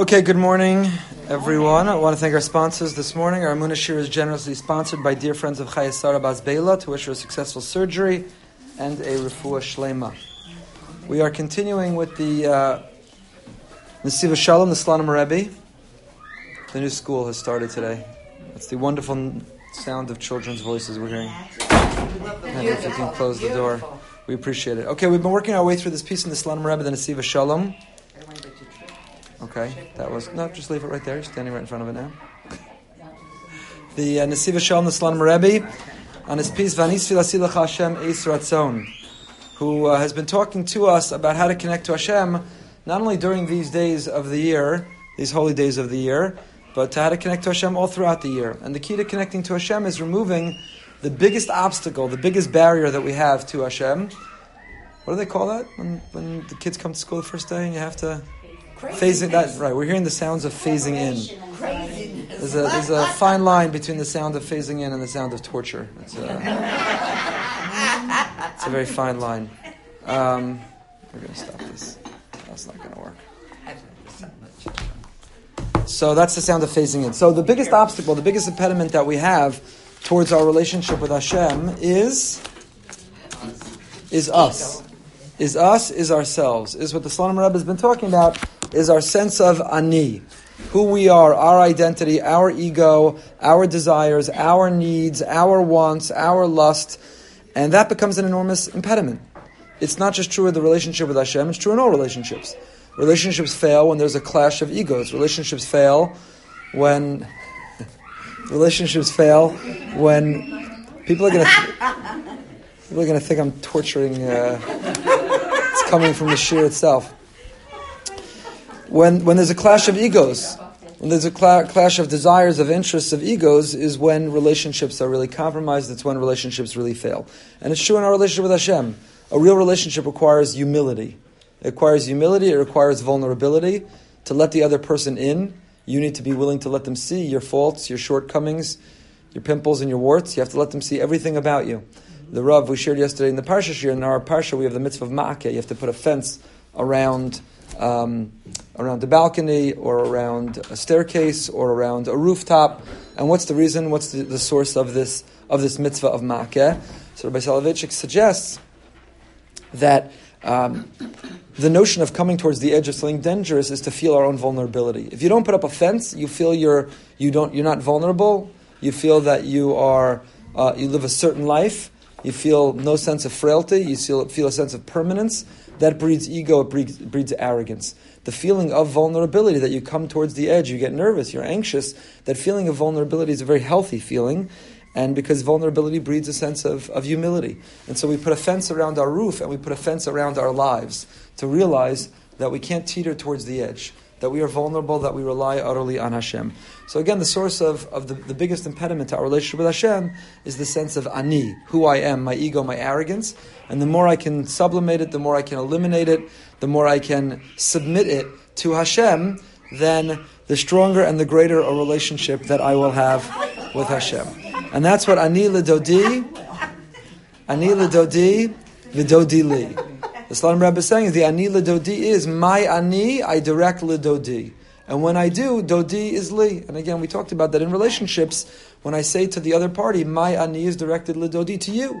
Okay, good morning, everyone. I want to thank our sponsors this morning. Our Amunah Shir is generously sponsored by dear friends of Chayasara Bas Beila to wish her a successful surgery and a refuah shlema. We are continuing with the uh, Nesiva Shalom, the Slonim Rebbe. The new school has started today. It's the wonderful sound of children's voices we're hearing. And if you can close the door, we appreciate it. Okay, we've been working our way through this piece in the Slonim Rebbe, the Nesiva Shalom. Okay, that was no. Just leave it right there. You're standing right in front of it now. The uh, Nesiva Shalom, the Slonim Rebbe, on his piece Vanis Filasilach Hashem Eis Ratzon, who uh, has been talking to us about how to connect to Hashem, not only during these days of the year, these holy days of the year, but to how to connect to Hashem all throughout the year. And the key to connecting to Hashem is removing the biggest obstacle, the biggest barrier that we have to Hashem. What do they call that when, when the kids come to school the first day and you have to phasing that right? We're hearing the sounds of phasing in. There's a there's a fine line between the sound of phasing in and the sound of torture. It's a, it's a very fine line. Um, we're going to stop this. That's not going to work. So that's the sound of phasing in. So the biggest obstacle, the biggest impediment that we have towards our relationship with Hashem is is us. Is us, is ourselves. Is what the Slonim Rebbe has been talking about, is our sense of ani. Who we are, our identity, our ego, our desires, our needs, our wants, our lust, and that becomes an enormous impediment. It's not just true in the relationship with Hashem, it's true in all relationships. Relationships fail when there's a clash of egos. Relationships fail when relationships fail when people are going to people are going to think I'm torturing. Uh, it's coming from the shear itself. When when there's a clash of egos, when there's a cla- clash of desires, of interests, of egos, is when relationships are really compromised. It's when relationships really fail, and it's true in our relationship with Hashem. A real relationship requires humility. It requires humility, it requires vulnerability. To let the other person in, you need to be willing to let them see your faults, your shortcomings, your pimples, and your warts. You have to let them see everything about you. The Rav we shared yesterday in the Parsha shir, in our Parsha, we have the mitzvah of Ma'akeh. You have to put a fence around, um, around a balcony, or around a staircase, or around a rooftop. And what's the reason? What's the, the source of this, of this mitzvah of Ma'akeh? So Rabbi Soloveitchik suggests that um, the notion of coming towards the edge of something dangerous is to feel our own vulnerability. If you don't put up a fence, you feel you're you don't you're not vulnerable. You feel that you are uh, you live a certain life. You feel no sense of frailty. You feel, feel a sense of permanence. That breeds ego. It breeds, breeds arrogance. The feeling of vulnerability that you come towards the edge, you get nervous, you're anxious. That feeling of vulnerability is a very healthy feeling, and because vulnerability breeds a sense of, of humility. And so we put a fence around our roof and we put a fence around our lives to realize that we can't teeter towards the edge, that we are vulnerable, that we rely utterly on Hashem. So again, the source of, of the, the biggest impediment to our relationship with Hashem is the sense of ani, who I am, my ego, my arrogance. And the more I can sublimate it, the more I can eliminate it, the more I can submit it to Hashem, then the stronger and the greater a relationship that I will have with Hashem. And that's what ani ledodi, ani ledodi, vidodi li. The Slonim Rebbe is saying the ani ledodi is my ani, I direct ledodi. And when I do, dodi is li. And again, we talked about that in relationships. When I say to the other party, my ani is directed lidodi to you.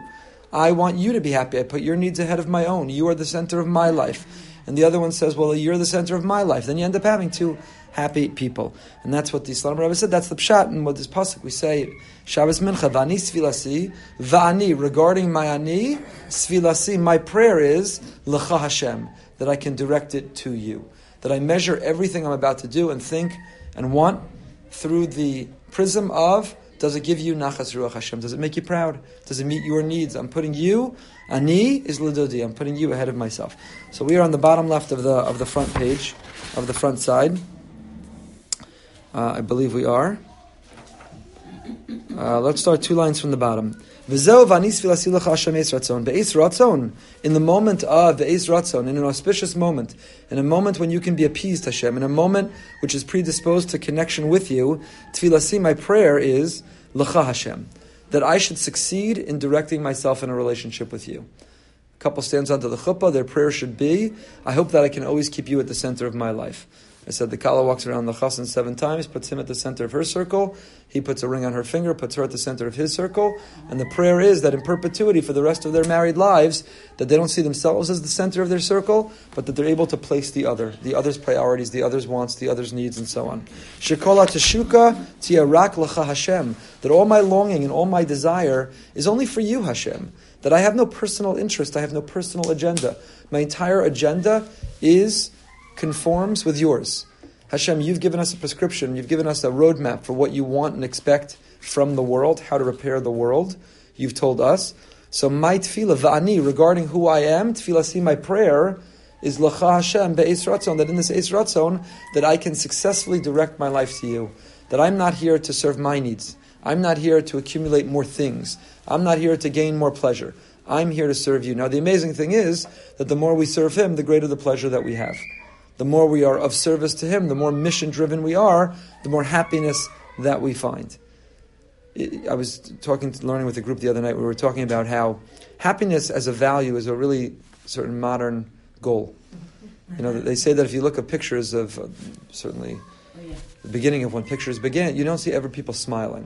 I want you to be happy. I put your needs ahead of my own. You are the center of my life. And the other one says, well, you're the center of my life. Then you end up having two happy people. And that's what the Slonim Rebbe said. That's the pshat. And what this pasuk we say, Shabbos mincha, vani svilasi, vani, regarding my ani, svilasi, my prayer is, lecha Hashem, that I can direct it to you that I measure everything I'm about to do and think and want through the prism of does it give you nachas ruach Hashem? Does it make you proud? Does it meet your needs? I'm putting you, ani is lidodi. I'm putting you ahead of myself. So we are on the bottom left of the of the front page, of the front side. Uh, I believe we are. Uh, let's start two lines from the bottom. In the moment of the Eis Ratzon, in an auspicious moment, in a moment when you can be appeased, Hashem, in a moment which is predisposed to connection with you, Tfilasi, my prayer is, L'cha Hashem, that I should succeed in directing myself in a relationship with you. A couple stands onto the chuppah, their prayer should be, I hope that I can always keep you at the center of my life. I said the Kala walks around the Chassan seven times, puts him at the center of her circle. He puts a ring on her finger, puts her at the center of his circle. And the prayer is that in perpetuity for the rest of their married lives, that they don't see themselves as the center of their circle, but that they're able to place the other, the other's priorities, the other's wants, the other's needs, and so on. Shekola teshuka tiarak lecha Hashem. That all my longing and all my desire is only for you, Hashem. That I have no personal interest, I have no personal agenda. My entire agenda is conforms with yours. Hashem, you've given us a prescription, you've given us a roadmap for what you want and expect from the world, how to repair the world. You've told us. So my tefillah, va'ani, regarding who I am, tefillah, see my prayer, is lacha Hashem be'ez ratzon, that in this eis ratzon, that I can successfully direct my life to you. That I'm not here to serve my needs. I'm not here to accumulate more things. I'm not here to gain more pleasure. I'm here to serve you. Now, the amazing thing is that the more we serve Him, the greater the pleasure that we have. The more we are of service to Him, the more mission driven we are, the more happiness that we find. I was talking, to, learning with a group the other night. We were talking about how happiness as a value is a really certain modern goal. You know, they say that if you look at pictures of uh, certainly the beginning of when pictures began, you don't see ever people smiling.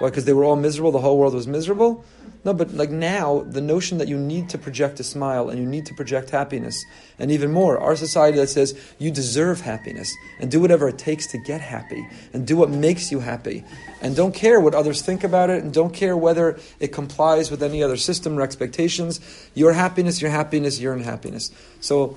Why? Because they were all miserable. The whole world was miserable. No, but like now, the notion that you need to project a smile and you need to project happiness, and even more, our society that says you deserve happiness and do whatever it takes to get happy and do what makes you happy and don't care what others think about it and don't care whether it complies with any other system or expectations. Your happiness, your happiness, your unhappiness. So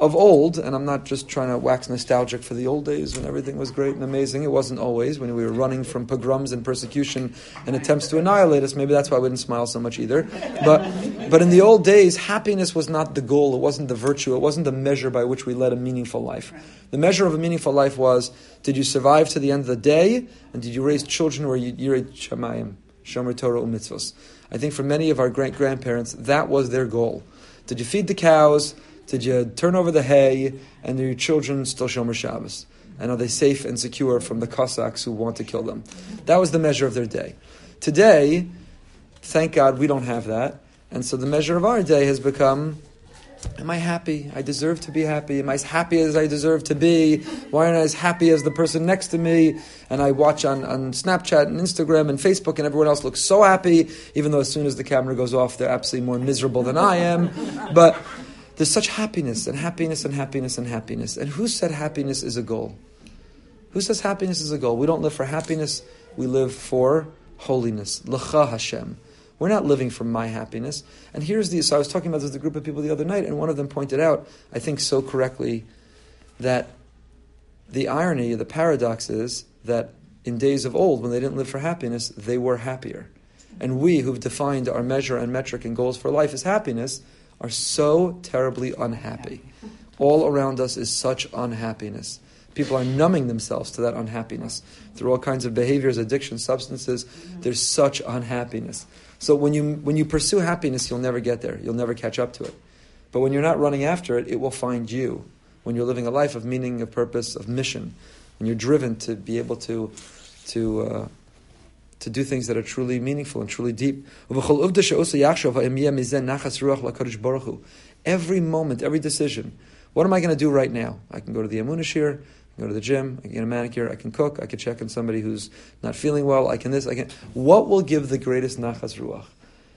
of old, and I'm not just trying to wax nostalgic for the old days when everything was great and amazing. It wasn't always when we were running from pogroms and persecution and attempts to annihilate us. Maybe that's why we didn't smile so much either. But, but in the old days, happiness was not the goal. It wasn't the virtue. It wasn't the measure by which we led a meaningful life. The measure of a meaningful life was: did you survive to the end of the day, and did you raise children who are yirei shamayim, shomer Torah umitzvos? I think for many of our great grandparents, that was their goal. Did you feed the cows? Did you turn over the hay and your children still Shomer Shabbos? And are they safe and secure from the Cossacks who want to kill them? That was the measure of their day. Today, thank God we don't have that. And so the measure of our day has become Am I happy? I deserve to be happy. Am I as happy as I deserve to be? Why aren't I as happy as the person next to me? And I watch on, on Snapchat and Instagram and Facebook, and everyone else looks so happy, even though as soon as the camera goes off, they're absolutely more miserable than I am. But there's such happiness and happiness and happiness and happiness. And who said happiness is a goal? Who says happiness is a goal? We don't live for happiness, we live for holiness. L'cha Hashem. We're not living for my happiness. And here's the so I was talking about this with a group of people the other night, and one of them pointed out, I think so correctly, that the irony, the paradox is that in days of old, when they didn't live for happiness, they were happier. And we who've defined our measure and metric and goals for life as happiness, are so terribly unhappy. All around us is such unhappiness. People are numbing themselves to that unhappiness through all kinds of behaviors, addictions, substances. There's such unhappiness. So when you when you pursue happiness, you'll never get there. You'll never catch up to it. But when you're not running after it, it will find you. When you're living a life of meaning, of purpose, of mission, and you're driven to be able to to uh, to do things that are truly meaningful and truly deep. Every moment, every decision. What am I going to do right now? I can go to the Amunish here, go to the gym, I can get a manicure, I can cook, I can check on somebody who's not feeling well, I can this, I can. What will give the greatest nachas ruach?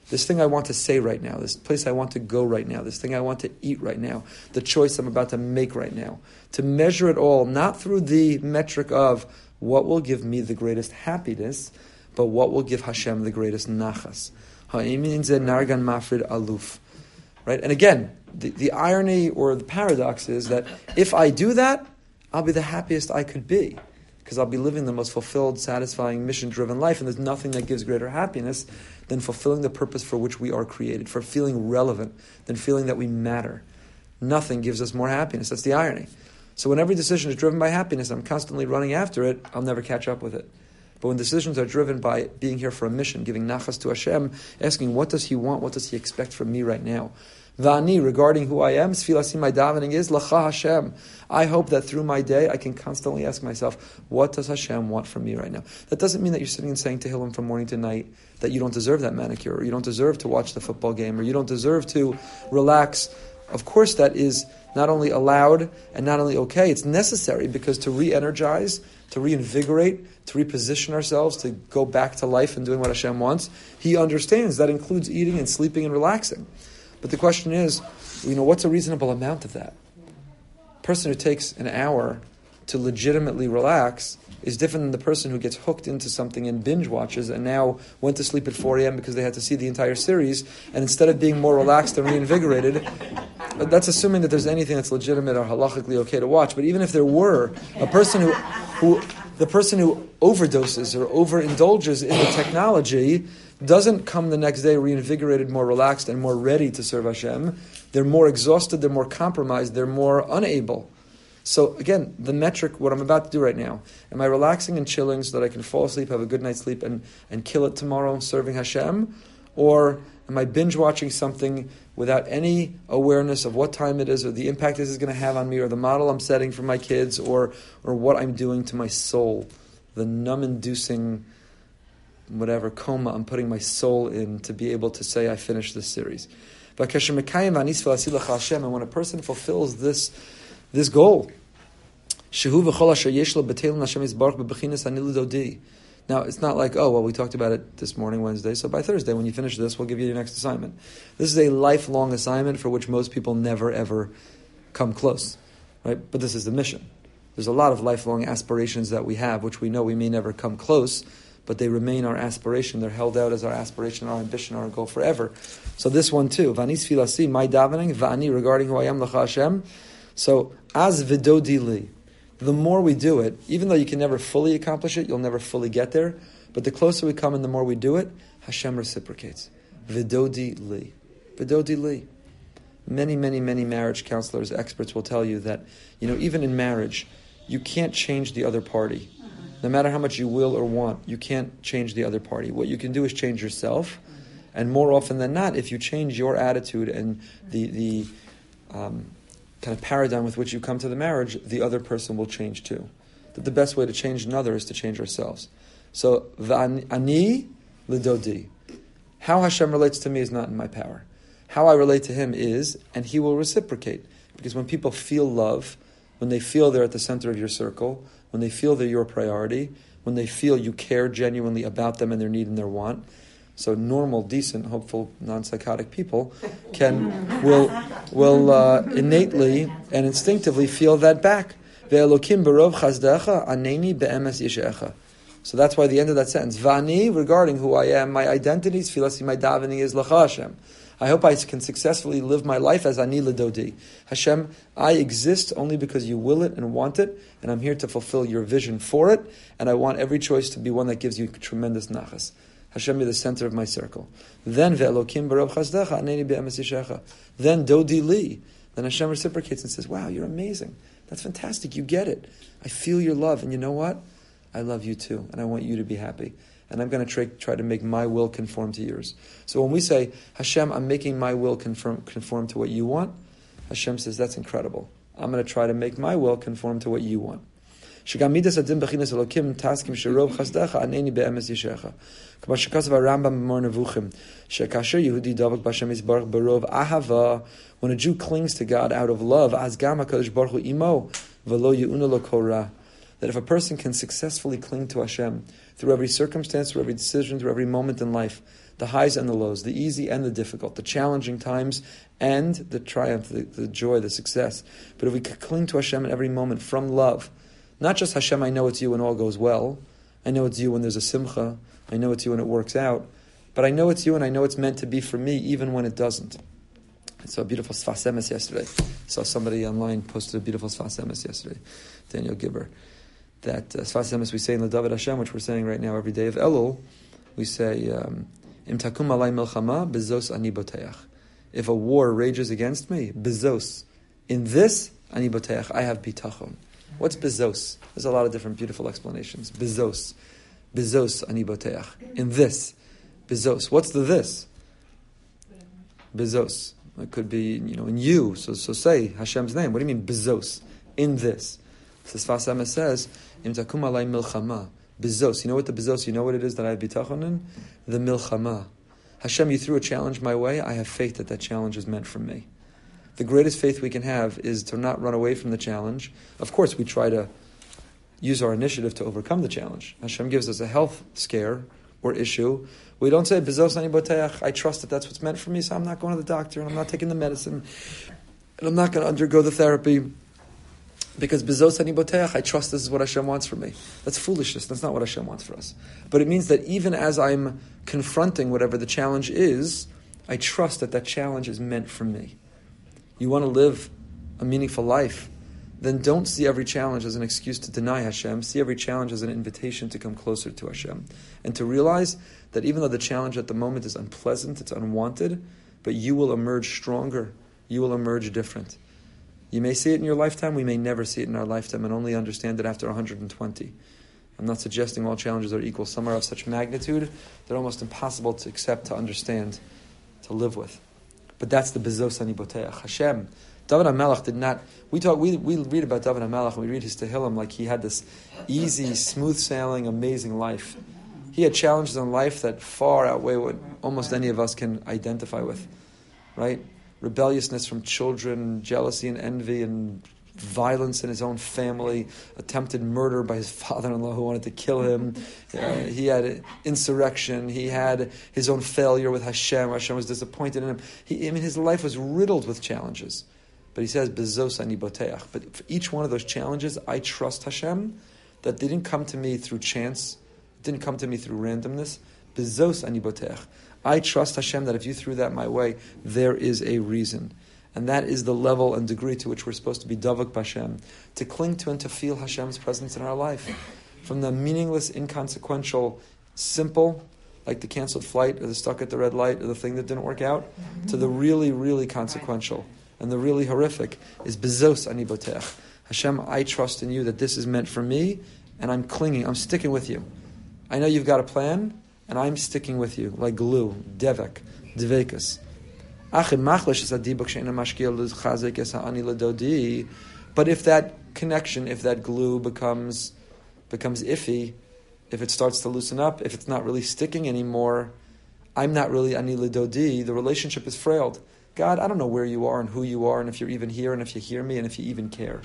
This thing I want to say right now, this place I want to go right now, this thing I want to eat right now, the choice I'm about to make right now. To measure it all, not through the metric of what will give me the greatest happiness, but what will give Hashem the greatest nachas? Nargan mafrid aluf. Right? And again, the, the irony or the paradox is that if I do that, I'll be the happiest I could be. Because I'll be living the most fulfilled, satisfying, mission driven life, and there's nothing that gives greater happiness than fulfilling the purpose for which we are created, for feeling relevant, than feeling that we matter. Nothing gives us more happiness. That's the irony. So when every decision is driven by happiness, I'm constantly running after it, I'll never catch up with it. But when decisions are driven by being here for a mission, giving nachas to Hashem, asking what does He want, what does He expect from me right now, Vani, regarding who I am, Sfilasim, my davening is Lacha Hashem. I hope that through my day I can constantly ask myself, what does Hashem want from me right now? That doesn't mean that you're sitting and saying to Tehillim from morning to night that you don't deserve that manicure, or you don't deserve to watch the football game, or you don't deserve to relax Of course, that is not only allowed and not only okay, it's necessary because to re energize, to reinvigorate, to reposition ourselves, to go back to life and doing what Hashem wants, He understands that includes eating and sleeping and relaxing. But the question is, you know, what's a reasonable amount of that? A person who takes an hour to legitimately relax is different than the person who gets hooked into something and binge watches and now went to sleep at 4 a.m. because they had to see the entire series, and instead of being more relaxed and reinvigorated, that's assuming that there's anything that's legitimate or halachically okay to watch. But even if there were, a person who, who the person who overdoses or overindulges in the technology doesn't come the next day reinvigorated, more relaxed, and more ready to serve Hashem. They're more exhausted, they're more compromised, they're more unable. So again, the metric, what I'm about to do right now, am I relaxing and chilling so that I can fall asleep, have a good night's sleep, and, and kill it tomorrow serving Hashem? Or am I binge watching something without any awareness of what time it is or the impact this is going to have on me or the model I'm setting for my kids or, or what I'm doing to my soul? The numb inducing whatever coma I'm putting my soul in to be able to say I finished this series. And when a person fulfills this this goal. Now, it's not like, oh, well, we talked about it this morning, Wednesday, so by Thursday, when you finish this, we'll give you your next assignment. This is a lifelong assignment for which most people never, ever come close, right? But this is the mission. There's a lot of lifelong aspirations that we have, which we know we may never come close, but they remain our aspiration. They're held out as our aspiration, our ambition, our goal forever. So this one too, Vanis Filasi, my davening, Vani, regarding who I am, Lacha Hashem. So as vidodili, the more we do it, even though you can never fully accomplish it, you'll never fully get there. But the closer we come and the more we do it, Hashem reciprocates. Vidodi li. Vidodi li. Many, many, many marriage counselors, experts will tell you that, you know, even in marriage, you can't change the other party. No matter how much you will or want, you can't change the other party. What you can do is change yourself. And more often than not, if you change your attitude and the, the um, kind of paradigm with which you come to the marriage, the other person will change too. That the best way to change another is to change ourselves. So, ani lidodi. How Hashem relates to me is not in my power. How I relate to Him is, and He will reciprocate. Because when people feel love, when they feel they're at the center of your circle, when they feel they're your priority, when they feel you care genuinely about them and their need and their want, so normal, decent, hopeful, non-psychotic people can will will uh, innately and instinctively feel that back. So that's why the end of that sentence, Vani, regarding who I am, my identity is filasi, my davening is Lacha Hashem. I hope I can successfully live my life as Ani. Hashem, I exist only because you will it and want it, and I'm here to fulfill your vision for it, and I want every choice to be one that gives you tremendous nachas. Hashem be the center of my circle. Then ve'elokim barov chazdecha aneni Then dodi li. Then Hashem reciprocates and says, "Wow, you're amazing. That's fantastic. You get it. I feel your love, and you know what? I love you too, and I want you to be happy. And I'm going to try, try to make my will conform to yours. So when we say, Hashem, I'm making my will conform, conform to what you want, Hashem says, that's incredible. I'm going to try to make my will conform to what you want שגם מידס הדין בחינס אלוקים תסכים שרוב חסדך ענני באמס ישך. כמו שכתב הרמב"ם במור נבוכים, שכאשר יהודי דבק בהשם יזברך ברוב אהבה, when a Jew clings to God out of love, אז גם הקדוש ברוך הוא עמו, ולא יאונה לו כל רע. That if a person can successfully cling to Hashem through every circumstance, through every decision, through every moment in life, the highs and the lows, the easy and the difficult, the challenging times and the triumph, the, the joy, the success. But if we could cling to Hashem in every moment from love, not just Hashem, I know it's you when all goes well. I know it's you when there's a simcha. I know it's you when it works out. But I know it's you and I know it's meant to be for me even when it doesn't. I saw a beautiful Sfas Emes yesterday. Saw somebody online posted a beautiful Sfas Emes yesterday, Daniel Gibber. That uh, Sfas Emes we say in the David Hashem, which we're saying right now every day of Elul, we say, um, Im takum alay milchama, bezos ani boteach. If a war rages against me, bezos. In this, ani boteach, I have bitachon. What's bezos? There's a lot of different beautiful explanations. Bezos. Bezos aniboteach. In this. Bezos. What's the this? Bezos. It could be, you know, in you. So, so say Hashem's name. What do you mean, bezos? In this. Sfas Emes says, Im takum alay milchama. Bezos. You know what the bezos, you know what it is that I have bitachon in? The milchama. Hashem, you threw a challenge my way. I have faith that that challenge is meant for me. The greatest faith we can have is to not run away from the challenge. Of course, we try to use our initiative to overcome the challenge. Hashem gives us a health scare or issue. We don't say, I trust that that's what's meant for me, so I'm not going to the doctor and I'm not taking the medicine and I'm not going to undergo the therapy because ani I trust this is what Hashem wants for me. That's foolishness. That's not what Hashem wants for us. But it means that even as I'm confronting whatever the challenge is, I trust that that challenge is meant for me. You want to live a meaningful life, then don't see every challenge as an excuse to deny Hashem. See every challenge as an invitation to come closer to Hashem. And to realize that even though the challenge at the moment is unpleasant, it's unwanted, but you will emerge stronger. You will emerge different. You may see it in your lifetime, we may never see it in our lifetime, and only understand it after 120. I'm not suggesting all challenges are equal. Some are of such magnitude, they're almost impossible to accept, to understand, to live with. But that's the bezos ani boteach. Hashem. David HaMelech did not. We talk. We, we read about David HaMelech and we read his Tehillim like he had this easy, smooth sailing, amazing life. He had challenges in life that far outweigh what almost any of us can identify with, right? rebelliousness from children, jealousy and envy, and violence in his own family, attempted murder by his father-in-law who wanted to kill him. Uh, he had insurrection. He had his own failure with Hashem. Hashem was disappointed in him. He, I mean, his life was riddled with challenges. But he says, "Bezos ani boteach." But for each one of those challenges, I trust Hashem that they didn't come to me through chance, it didn't come to me through randomness. Bezos ani boteach. I trust Hashem that if you threw that my way, there is a reason. And that is the level and degree to which we're supposed to be davak Hashem, to cling to and to feel Hashem's presence in our life. From the meaningless, inconsequential, simple, like the canceled flight or the stuck at the red light or the thing that didn't work out, to the really, really consequential and the really horrific is bezos anibotech. Hashem, I trust in you that this is meant for me, and I'm clinging, I'm sticking with you. I know you've got a plan, and I'm sticking with you like glue, devek, dvekas. But if that connection, if that glue becomes becomes iffy, if it starts to loosen up, if it's not really sticking anymore, I'm not really ani dodi. The relationship is frailed. God, I don't know where you are and who you are, and if you're even here, and if you hear me, and if you even care.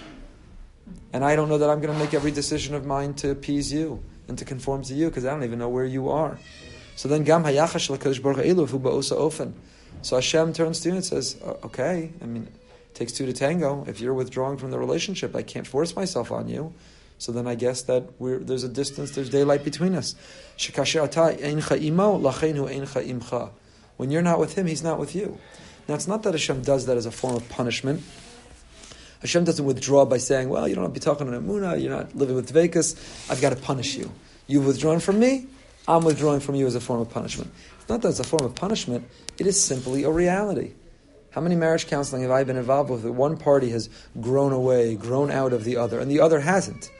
And I don't know that I'm going to make every decision of mine to appease you and to conform to you because I don't even know where you are. So then Gam Hayachash Baruch Ba'osa Ofen. So Hashem turns to you and says, "Okay, I mean, it takes two to tango. If you're withdrawing from the relationship, I can't force myself on you." So then I guess that there's a distance, there's daylight between us. When you're not with him, he's not with you. Now it's not that Hashem does that as a form of punishment. Hashem doesn't withdraw by saying, well, you don't have to be talking on Amunah, you're not living with Vekas, I've got to punish you. You've withdrawn from me, I'm withdrawing from you as a form of punishment. Not that it's a form of punishment, it is simply a reality. How many marriage counseling have I been involved with that one party has grown away, grown out of the other, and the other hasn't?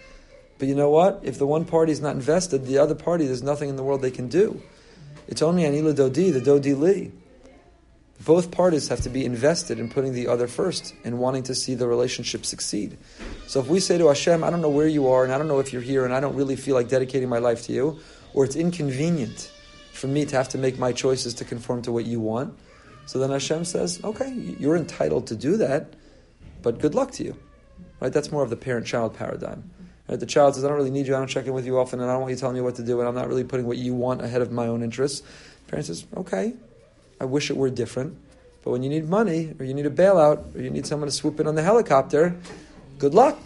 But you know what? If the one party is not invested, the other party, there's nothing in the world they can do. It's only Anila Dodi, the Dodi Li both parties have to be invested in putting the other first and wanting to see the relationship succeed. So if we say to Hashem, I don't know where you are and I don't know if you're here and I don't really feel like dedicating my life to you, or it's inconvenient for me to have to make my choices to conform to what you want, so then Hashem says, okay, you're entitled to do that, but good luck to you. Right? That's more of the parent-child paradigm. Right? The child says, I don't really need you, I don't check in with you often, and I don't want you telling me what to do, and I'm not really putting what you want ahead of my own interests. Parent says, okay, I wish it were different. But when you need money, or you need a bailout, or you need someone to swoop in on the helicopter, good luck.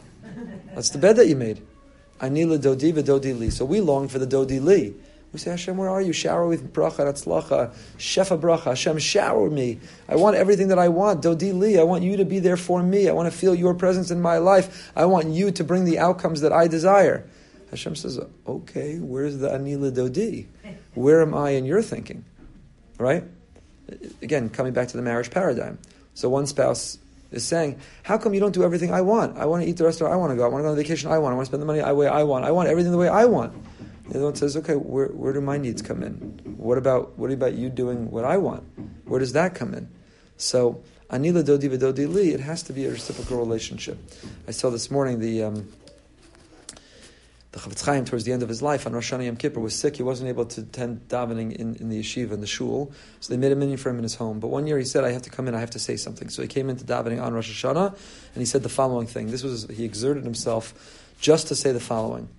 That's the bed that you made. Anila dodi v'dodi li. So we long for the dodi li. We say, Hashem, where are you? Shower with bracha, atzlacha, shefa bracha. Hashem, shower me. I want everything that I want. Dodi li. I want you to be there for me. I want to feel your presence in my life. I want you to bring the outcomes that I desire. Hashem says, okay, where's the anila dodi? Where am I in your thinking? Right? again, coming back to the marriage paradigm. So one spouse is saying, How come you don't do everything I want? I want to eat the restaurant I want to go. I want to go on vacation I want. I want to spend the money the way I want. I want everything the way I want. The other one says, Okay, where, where do my needs come in? What about what about you doing what I want? Where does that come in? So Anila Dodi Vidodi Li, it has to be a reciprocal relationship. I saw this morning the um, the Chafetz Chaim, towards the end of his life, on Rosh Hashanah Yom Kippur, was sick. He wasn't able to attend davening in, in the yeshiva, in the shul. So they made a minyan for him in his home. But one year he said, I have to come in, I have to say something. So he came into davening on Rosh Hashanah, and he said the following thing. This was, he exerted himself just to say the following.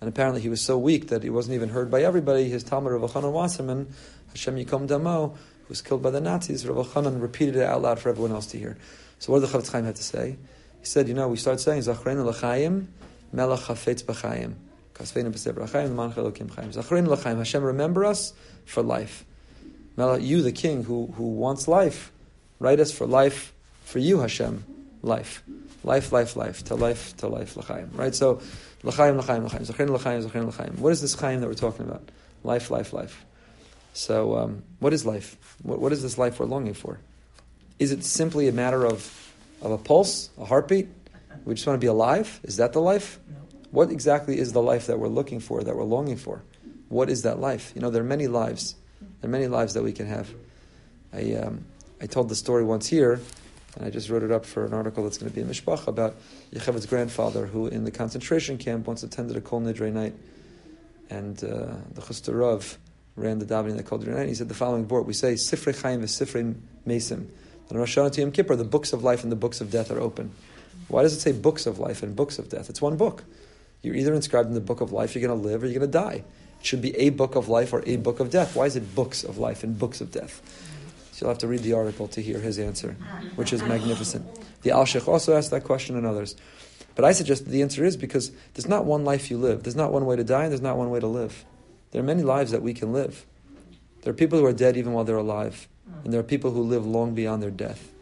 And apparently he was so weak that he wasn't even heard by everybody. His Talmud Rav Elchanan Wasserman, Hashem Yikom Damo, who was killed by the Nazis, Rav Elchanan repeated it out loud for everyone else to hear. So what did the Chafetz Chaim have to say? He said, you know, we start saying, Zachrein L'chaim, Melech Chafetz B'chaim. Kasvein B'sev Rachayim, Manch Elokim Chaim. Zachrein L'chaim, Hashem, remember us for life. Melech, you, the king who, who wants life, write us for life, for you, Hashem, life. Life, life, life, to life, to life, L'chaim. Right? So, L'chaim, L'chaim, L'chaim. Zachrein L'chaim, Zachrein L'chaim. What is this Chaim that we're talking about? Life, life, life. So, um, what is life? What, what is this life we're longing for? Is it simply a matter of, of a pulse, a heartbeat? We just want to be alive? Is that the life? No. What exactly is the life that we're looking for, that we're longing for? What is that life? You know, there are many lives. There are many lives that we can have. I, um, I told the story once here, and I just wrote it up for an article that's going to be in Mishpacha about Yechevet's grandfather, who in the concentration camp once attended a Kol Nidre night, and uh, the Chutz Rav ran the davening that Kol Nidre night. He said the following word: We say Sifrei Chaim and Sifrei Mesim. On Rosh Hashanah to Yom Kippur, the books of life and the books of death are open. Why does it say books of life and books of death? It's one book. You're either inscribed in the book of life, you're going to live, or you're going to die. It should be a book of life or a book of death. Why is it books of life and books of death? So you'll have to read the article to hear his answer, which is magnificent. The Alshich also asked that question and others. But I suggest that the answer is because there's not one life you live. There's not one way to die, and there's not one way to live. There are many lives that we can live. There are people who are dead even while they're alive, and there are people who live long beyond their death.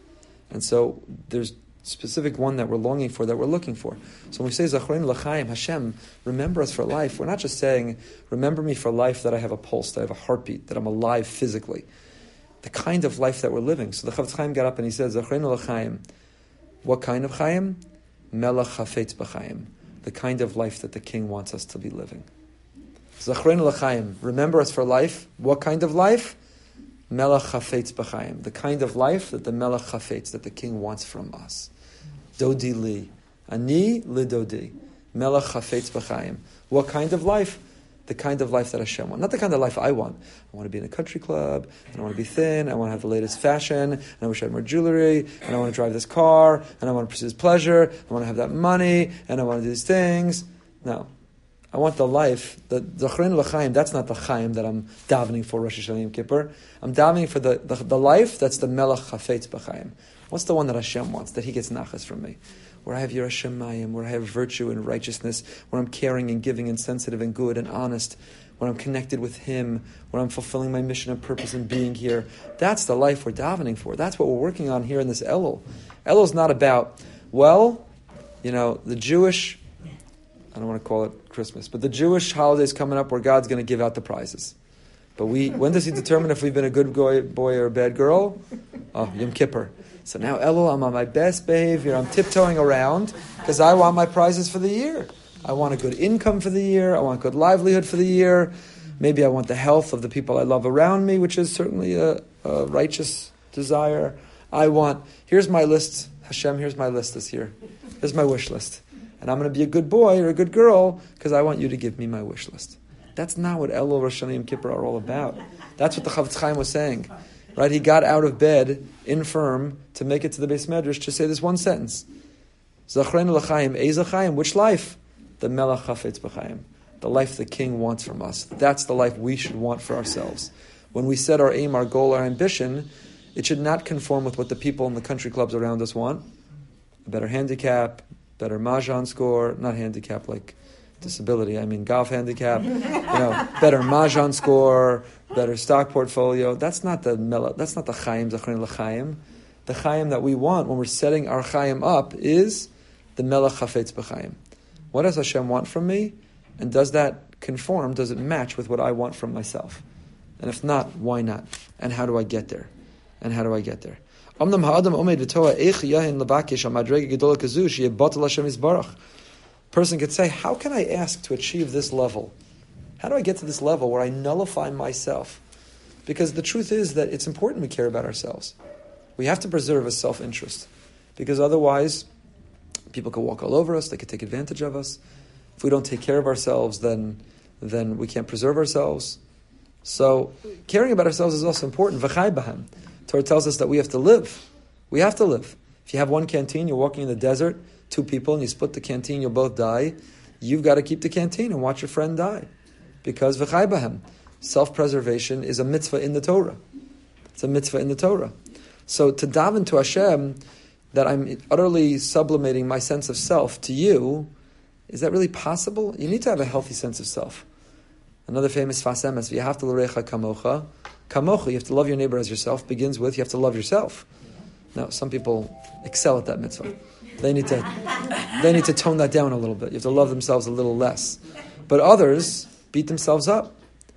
And so there's specific one that we're longing for, that we're looking for. So when we say Zachrein L'chaim, Hashem, remember us for life, we're not just saying, remember me for life that I have a pulse, that I have a heartbeat, that I'm alive physically. The kind of life that we're living. So the Chafetz Chaim got up and he L'chaim. What kind of Chaim? Melech Chafetz B'chaim. The kind of life that the king wants us to be living. Zachrein L'chaim. Remember us for life. What kind of life? Melech Chafetz B'chaim. The kind of life that the Melech Chafetz, that the king wants from us. Dodi li. Ani li dodi. Melech chafetz b'chaim. What kind of life? The kind of life that Hashem wants. Not the kind of life I want. I want to be in a country club, and I want to be thin, I want to have the latest fashion, and I wish I had more jewelry, and I want to drive this car, and I want to pursue this pleasure, I want to have that money, and I want to do these things. No. I want the life, the Zachrin L'chaim, that's not the Chaim that I'm davening for Rosh Hashanah Yom Kippur. I'm davening for the, the, the life that's the Melech Chafetz B'chaim. What's the one that Hashem wants? That He gets nachas from me. Where I have Yerushalayim, where I have virtue and righteousness, where I'm caring and giving and sensitive and good and honest, where I'm connected with Him, where I'm fulfilling my mission and purpose in being here. That's the life we're davening for. That's what we're working on here in this. Elul is not about, well, you know, the Jewish, I don't want to call it Christmas, but the Jewish holidays coming up where God's going to give out the prizes. But we, when does He determine if we've been a good boy, boy or a bad girl? Oh, Yom Kippur. So now, Elul, I'm on my best behavior. I'm tiptoeing around because I want my prizes for the year. I want a good income for the year. I want good livelihood for the year. Maybe I want the health of the people I love around me, which is certainly a, a righteous desire. I want, here's my list. Hashem, here's my list this year. Here's my wish list. And I'm going to be a good boy or a good girl because I want you to give me my wish list. That's not what Elul, Rosh Hashanah, and Kippur are all about. That's what the Chafetz Chaim was saying. Right? He got out of bed infirm to make it to the beis medrash to say this one sentence. Zachrein l'chaim, ezachayim, which life? The melech chafetz b'chaim. The life the king wants from us. That's the life we should want for ourselves. When we set our aim, our goal, our ambition, it should not conform with what the people in the country clubs around us want. A better handicap, better mahjong score, not handicap like disability, I mean golf handicap, you know, better mahjong score, better stock portfolio. That's not the mela, that's not the chaim, zachrin l'chaim. The chaim that we want when we're setting our chaim up is the melech chafetz b'chaim. What does Hashem want from me? And does that conform, does it match with what I want from myself? And if not, why not? And how do I get there? And how do I get there? Person could say, How can I ask to achieve this level? How do I get to this level where I nullify myself? Because the truth is that it's important we care about ourselves. We have to preserve a self interest. Because otherwise, people could walk all over us, they could take advantage of us. If we don't take care of ourselves, then then we can't preserve ourselves. So caring about ourselves is also important. V'chai. Torah tells us that we have to live. We have to live. If you have one canteen, you're walking in the desert, two people, and you split the canteen, you'll both die. You've got to keep the canteen and watch your friend die. Because v'chai bahem. Self-preservation is a mitzvah in the Torah. It's a mitzvah in the Torah. So to daven to Hashem that I'm utterly sublimating my sense of self to you, is that really possible? You need to have a healthy sense of self. Another famous Sfas Emes, you have to l'recha kamocha. Kamocha, you have to love your neighbor as yourself, begins with you have to love yourself. Now, some people excel at that mitzvah. They need to, they need to tone that down a little bit. You have to love themselves a little less. But others beat themselves up,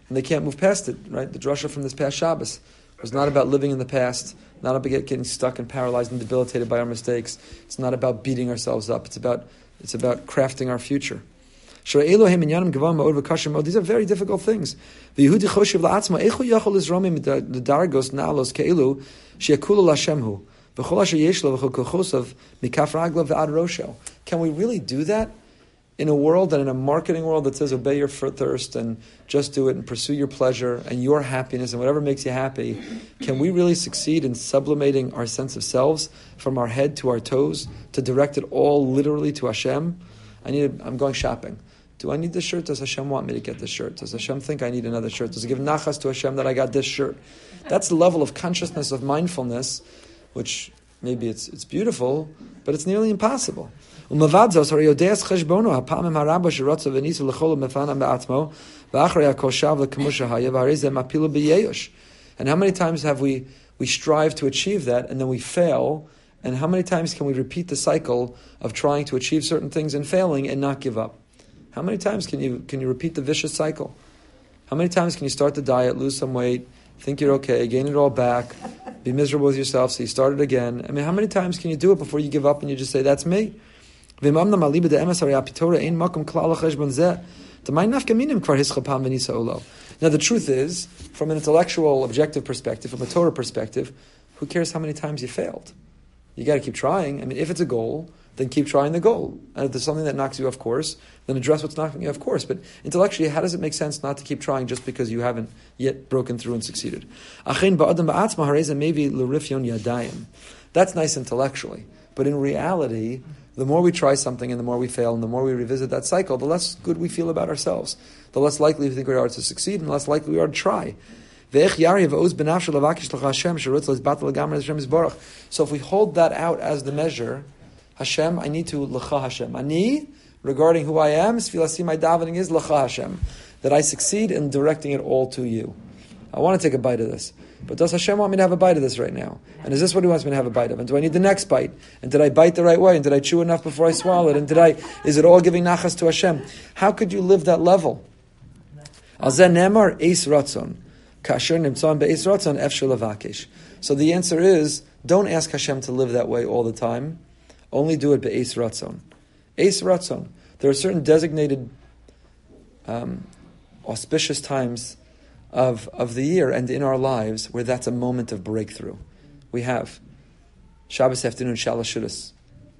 and they can't move past it, right? The drasha from this past Shabbos was not about living in the past, not about getting stuck and paralyzed and debilitated by our mistakes. It's not about beating ourselves up. It's about, it's about crafting our future. These are very difficult things. Can we really do that? In a world and in a marketing world that says obey your thirst and just do it and pursue your pleasure and your happiness and whatever makes you happy, can we really succeed in sublimating our sense of selves from our head to our toes to direct it all literally to Hashem? I need. I'm going shopping. Do I need this shirt? Does Hashem want me to get this shirt? Does Hashem think I need another shirt? Does it give nachas to Hashem that I got this shirt? That's the level of consciousness of mindfulness, which maybe it's, it's beautiful, but it's nearly impossible. And how many times have we, we strive to achieve that and then we fail? And how many times can we repeat the cycle of trying to achieve certain things and failing and not give up? How many times can you can you repeat the vicious cycle? How many times can you start the diet, lose some weight, think you're okay, gain it all back, be miserable with yourself, so you start it again? I mean, how many times can you do it before you give up and you just say, "That's me"? Now the truth is, from an intellectual, objective perspective, from a Torah perspective, who cares how many times you failed? You got to keep trying. I mean, if it's a goal, then keep trying the goal. And if there's something that knocks you off course, then address what's knocking you off course. But intellectually, how does it make sense not to keep trying just because you haven't yet broken through and succeeded? That's nice intellectually. But in reality, the more we try something and the more we fail and the more we revisit that cycle, the less good we feel about ourselves. The less likely we think we are to succeed and the less likely we are to try. So if we hold that out as the measure, Hashem, I need to lecha Hashem. Ani, regarding who I am, sfilasi my davening is lecha Hashem, that I succeed in directing it all to you. I want to take a bite of this. But does Hashem want me to have a bite of this right now? And is this what He wants me to have a bite of? And do I need the next bite? And did I bite the right way? And did I chew enough before I swallowed? And did I? Is it all giving nachas to Hashem? How could you live that level? Al nemar kasher So the answer is, don't ask Hashem to live that way all the time. Only do it be'es ratzon. Es ratzon. There are certain designated um, auspicious times of, of the year and in our lives where that's a moment of breakthrough. We have Shabbos afternoon Shalashudas.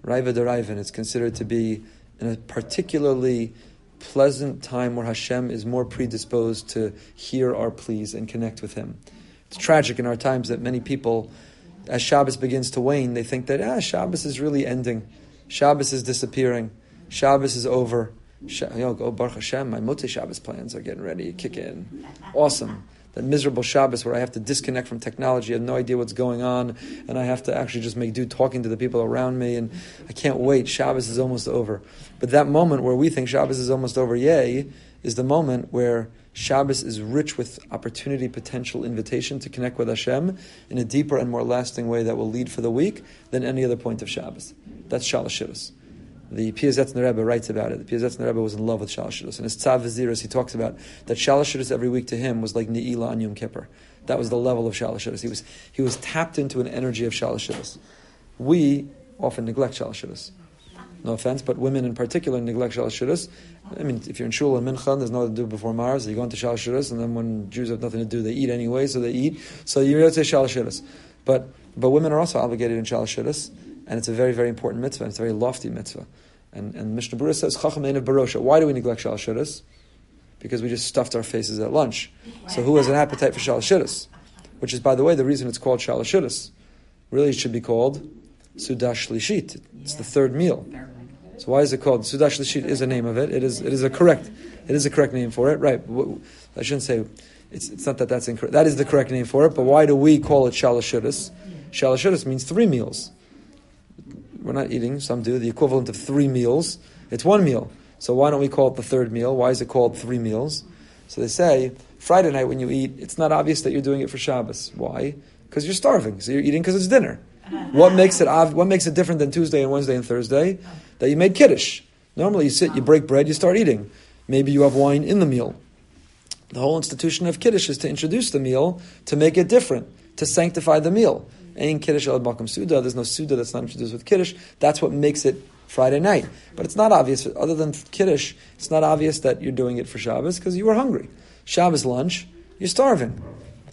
Raiva Deraivan It's considered to be a particularly pleasant time where Hashem is more predisposed to hear our pleas and connect with Him. It's tragic in our times that many people as Shabbos begins to wane, they think that ah, Shabbos is really ending. Shabbos is disappearing. Shabbos is over. You know, oh, Baruch Hashem, my Motzei Shabbos plans are getting ready to kick in. Awesome. That miserable Shabbos where I have to disconnect from technology, I have no idea what's going on, and I have to actually just make do talking to the people around me, and I can't wait. Shabbos is almost over. But that moment where we think Shabbos is almost over, yay, is the moment where Shabbos is rich with opportunity, potential, invitation to connect with Hashem in a deeper and more lasting way that will lead for the week than any other point of Shabbos. That's Shalashidus. The Piazetzner Rebbe writes about it. The Piazetzner Rebbe was in love with Shalashidus. And his Tzav V'Ziruz, he talks about that Shalashidus every week to him was like Ne'ilah on Yom Kippur. That was the level of Shalashidus. He was, he was tapped into an energy of Shalashidus. We often neglect Shalashidus no offense, but women in particular neglect Shalosh I mean, if you're in Shul and Mincha, there's nothing to do before Mars, you go into Shalosh and then when Jews have nothing to do, they eat anyway, so they eat. So you really say Shalosh But, but women are also obligated in Shalosh and it's a very, very important mitzvah, it's a very lofty mitzvah. And, and Mishnah Berurah says, Chacham of Barosha. Why do we neglect Shalosh Because we just stuffed our faces at lunch. So who has an appetite for Shalosh Which is, by the way, the reason it's called Shalosh Really, it should be called Sudash Lishit. It's the third meal. So why is it called Sudash Lishit? Is a name of it. It is. It is a correct. It is a correct name for it. Right. I shouldn't say. It's, it's not that that's incorrect. That is the correct name for it. But why do we call it Shalashudas? Shalashudas means three meals. We're not eating. Some do the equivalent of three meals. It's one meal. So why don't we call it the third meal? Why is it called three meals? So they say Friday night when you eat, it's not obvious that you're doing it for Shabbos. Why? Because you're starving. So you're eating because it's dinner. Uh-huh. What makes it what makes it different than Tuesday and Wednesday and Thursday? That you made kiddush. Normally you sit, you break bread, you start eating. Maybe you have wine in the meal. The whole institution of kiddush is to introduce the meal to make it different, to sanctify the meal. Ain't kiddush al makom suda. There's no suda that's not introduced with kiddush. That's what makes it Friday night. But it's not obvious. Other than kiddush, it's not obvious that you're doing it for Shabbos because you were hungry. Shabbos lunch, you're starving.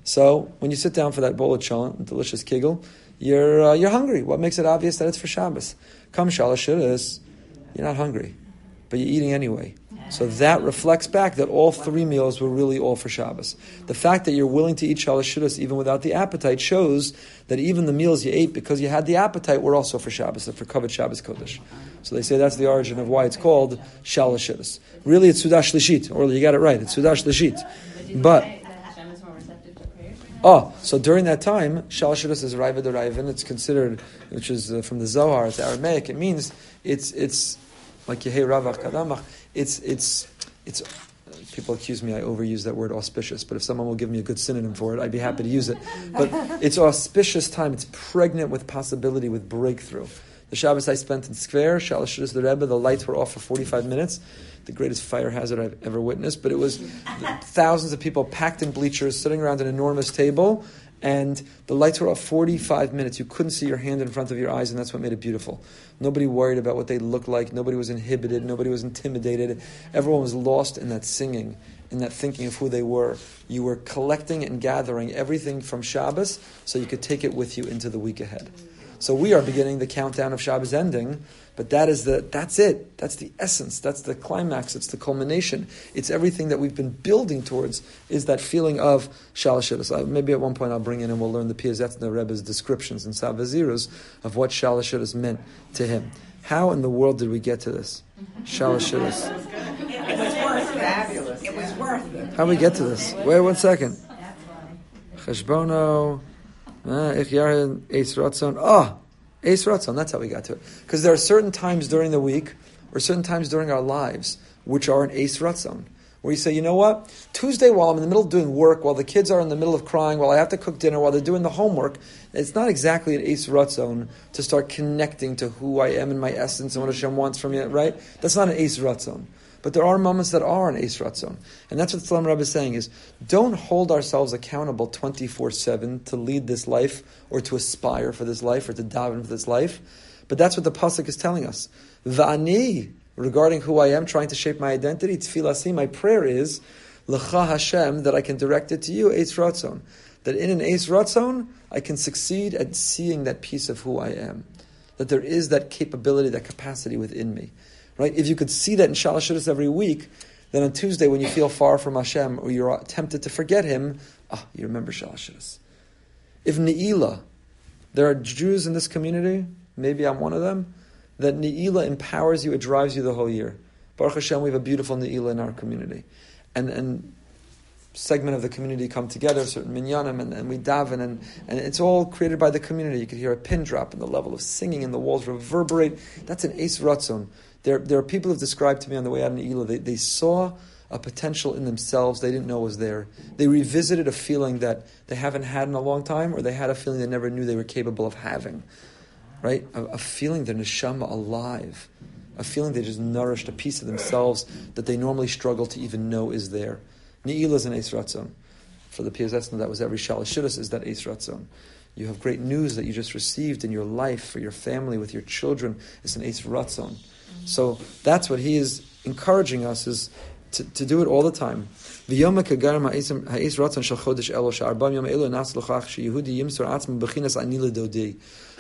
So when you sit down for that bowl of cholent, delicious kigel, you're uh, you're hungry. What makes it obvious that it's for Shabbos? Come Shalashiris, you're not hungry, but you're eating anyway. So that reflects back that all three meals were really all for Shabbos. The fact that you're willing to eat shalashudas even without the appetite shows that even the meals you ate because you had the appetite were also for Shabbos, for kavod Shabbos Kodesh. So they say that's the origin of why it's called shalashudas. Really, it's seudah shlishit, or you got it right. It's seudah shlishit, but. Oh, so during that time, Shalashudus is Ra'ava D'Ra'avin. It's considered, which is uh, from the Zohar, it's Aramaic. It means it's it's like Yehei Ravach Kadamach. It's it's it's. People accuse me I overuse that word auspicious, but if someone will give me a good synonym for it, I'd be happy to use it. But it's auspicious time. It's pregnant with possibility, with breakthrough. The Shabbos I spent in Skver, Shalashudus the Rebbe, the lights were off for 45 minutes the greatest fire hazard I've ever witnessed, but it was thousands of people packed in bleachers, sitting around an enormous table, and the lights were off 45 minutes. You couldn't see your hand in front of your eyes, and that's what made it beautiful. Nobody worried about what they looked like. Nobody was inhibited. Nobody was intimidated. Everyone was lost in that singing, in that thinking of who they were. You were collecting and gathering everything from Shabbos so you could take it with you into the week ahead. So we are beginning the countdown of Shabbos ending but that is the that's it. That's the essence. That's the climax. It's the culmination. It's everything that we've been building towards. Is that feeling of shalashidus? Uh, maybe at one point I'll bring in and we'll learn the Piazetzner Rebbe's descriptions and Tzav V'Ziruz of what shalashidus meant to him. How in the world did we get to this? Shalashidus. It was worth it. It was worth it. How we get to this? Wait one second. Cheshbono. Ich yarin eis ratzon. Ah, Eis Ratzon, that's how we got to it. Because there are certain times during the week, or certain times during our lives, which are an Eis Ratzon. Where you say, you know what? Tuesday, while I'm in the middle of doing work, while the kids are in the middle of crying, while I have to cook dinner, while they're doing the homework, it's not exactly an Eis Ratzon to start connecting to who I am in my essence and what Hashem wants from me, right? That's not an Eis Ratzon. But there are moments that are an Eis Ratzon. And that's what the Rebbe is saying is, don't hold ourselves accountable 24-7 to lead this life or to aspire for this life or to daven for this life. But that's what the Pasuk is telling us. Va'ani, regarding who I am, trying to shape my identity, tfilasi, my prayer is, L'cha Hashem, that I can direct it to you, Eis Ratzon. That in an Eis Ratzon, I can succeed at seeing that piece of who I am. That there is that capability, that capacity within me. Right? If you could see that in Shalashudas every week, then on Tuesday when you feel far from Hashem or you're tempted to forget Him, ah, you remember Shalashudas. If Ne'ilah, there are Jews in this community, maybe I'm one of them, that Ne'ilah empowers you, it drives you the whole year. Baruch Hashem, we have a beautiful Ne'ilah in our community. And, and segment of the community come together, certain minyanim, and, and we daven, and, and it's all created by the community. You could hear a pin drop, and the level of singing, and the walls reverberate. That's an eis ratzon. There, there are people who have described to me on the way out Ne'ilah, they, they saw a potential in themselves they didn't know was there. They revisited a feeling that they haven't had in a long time, or they had a feeling they never knew they were capable of having. Right? A, a feeling their neshama alive. A feeling they just nourished a piece of themselves that they normally struggle to even know is there. Ne'ilah is an Eis Ratzon. For the Piazetzna, that was every Shalashidus is that Eis Ratzon. You have great news that you just received in your life, for your family, with your children. It's an Eis Ratzon. So that's what he is encouraging us is to, to do it all the time.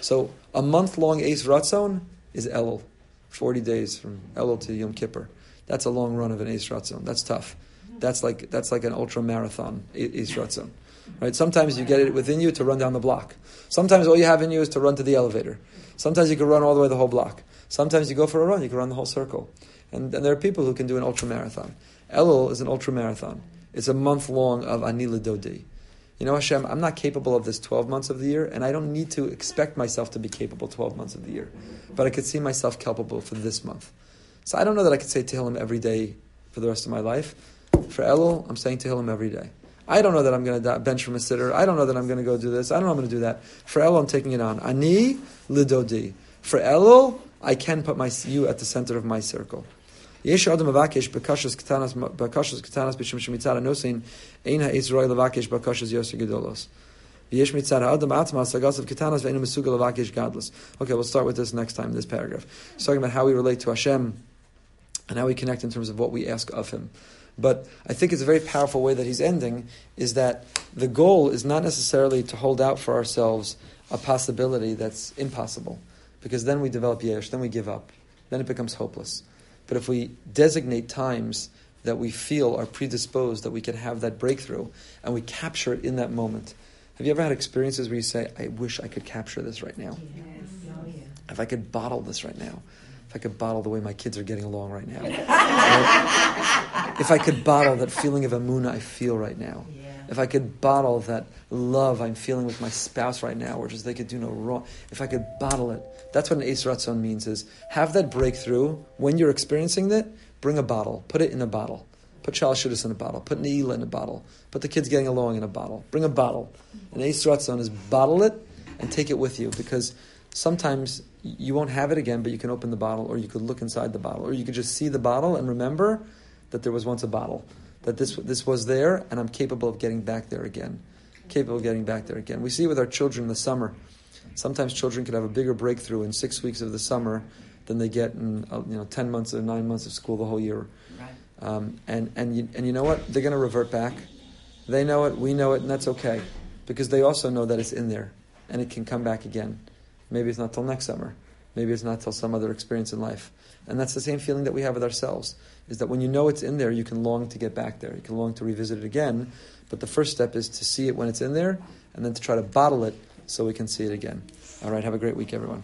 So a month long Eis Ratzon is Elul. 40 days from Elul to Yom Kippur. That's a long run of an Eis Ratzon. That's tough. That's like, that's like an ultra marathon, Ratzon. Right? Sometimes you get it within you to run down the block. Sometimes all you have in you is to run to the elevator. Sometimes you can run all the way the whole block. Sometimes you go for a run, you can run the whole circle. And, and there are people who can do an ultra marathon. Elul is an ultra marathon. It's a month long of Ani lidodi. You know, Hashem, I'm not capable of this 12 months of the year, and I don't need to expect myself to be capable 12 months of the year. But I could see myself capable for this month. So I don't know that I could say Tehillim every day for the rest of my life. For Elul, I'm saying Tehillim every day. I don't know that I'm going to bench from a siddur. I don't know that I'm going to go do this. I don't know I'm going to do that. For Elul, I'm taking it on. Ani lidodi. For Elul, I can put my you at the center of my circle. Yesh adam avakesh bekashas katanas b'shem shemitzad anosin ein ha'isroi levakesh bekashas yoser gedolos. Okay, we'll start with this next time. This paragraph, it's talking about how we relate to Hashem and how we connect in terms of what we ask of Him. But I think it's a very powerful way that he's ending is that the goal is not necessarily to hold out for ourselves a possibility that's impossible, because then we develop yiush, then we give up, then it becomes hopeless. But if we designate times that we feel are predisposed, that we can have that breakthrough, and we capture it in that moment. Have you ever had experiences where you say, I wish I could capture this right now? Yes. Oh, yeah. If I could bottle this right now. If I could bottle the way my kids are getting along right now. if I could bottle that feeling of amuna I feel right now. Yeah. If I could bottle that love I'm feeling with my spouse right now, or just they could do no wrong. If I could bottle it. That's what an Eis Ratzon means is have that breakthrough when you're experiencing it, bring a bottle, put it in a bottle. Put Shalashudis in a bottle. Put Neila in a bottle. Put the kids getting along in a bottle. Bring a bottle. An Eis Ratzon is bottle it and take it with you because sometimes you won't have it again, but you can open the bottle or you could look inside the bottle or you could just see the bottle and remember that there was once a bottle, that this, this was there and I'm capable of getting back there again. Capable of getting back there again. We see with our children in the summer. Sometimes children can have a bigger breakthrough in six weeks of the summer than they get in uh, you know ten months or nine months of school the whole year. Right. Um, and and you, and you know what? They're going to revert back. They know it. We know it, and that's okay, because they also know that it's in there, and it can come back again. Maybe it's not till next summer. Maybe it's not till some other experience in life. And that's the same feeling that we have with ourselves. Is that when you know it's in there, you can long to get back there. You can long to revisit it again. But the first step is to see it when it's in there, and then to try to bottle it so we can see it again. All right, have a great week, everyone.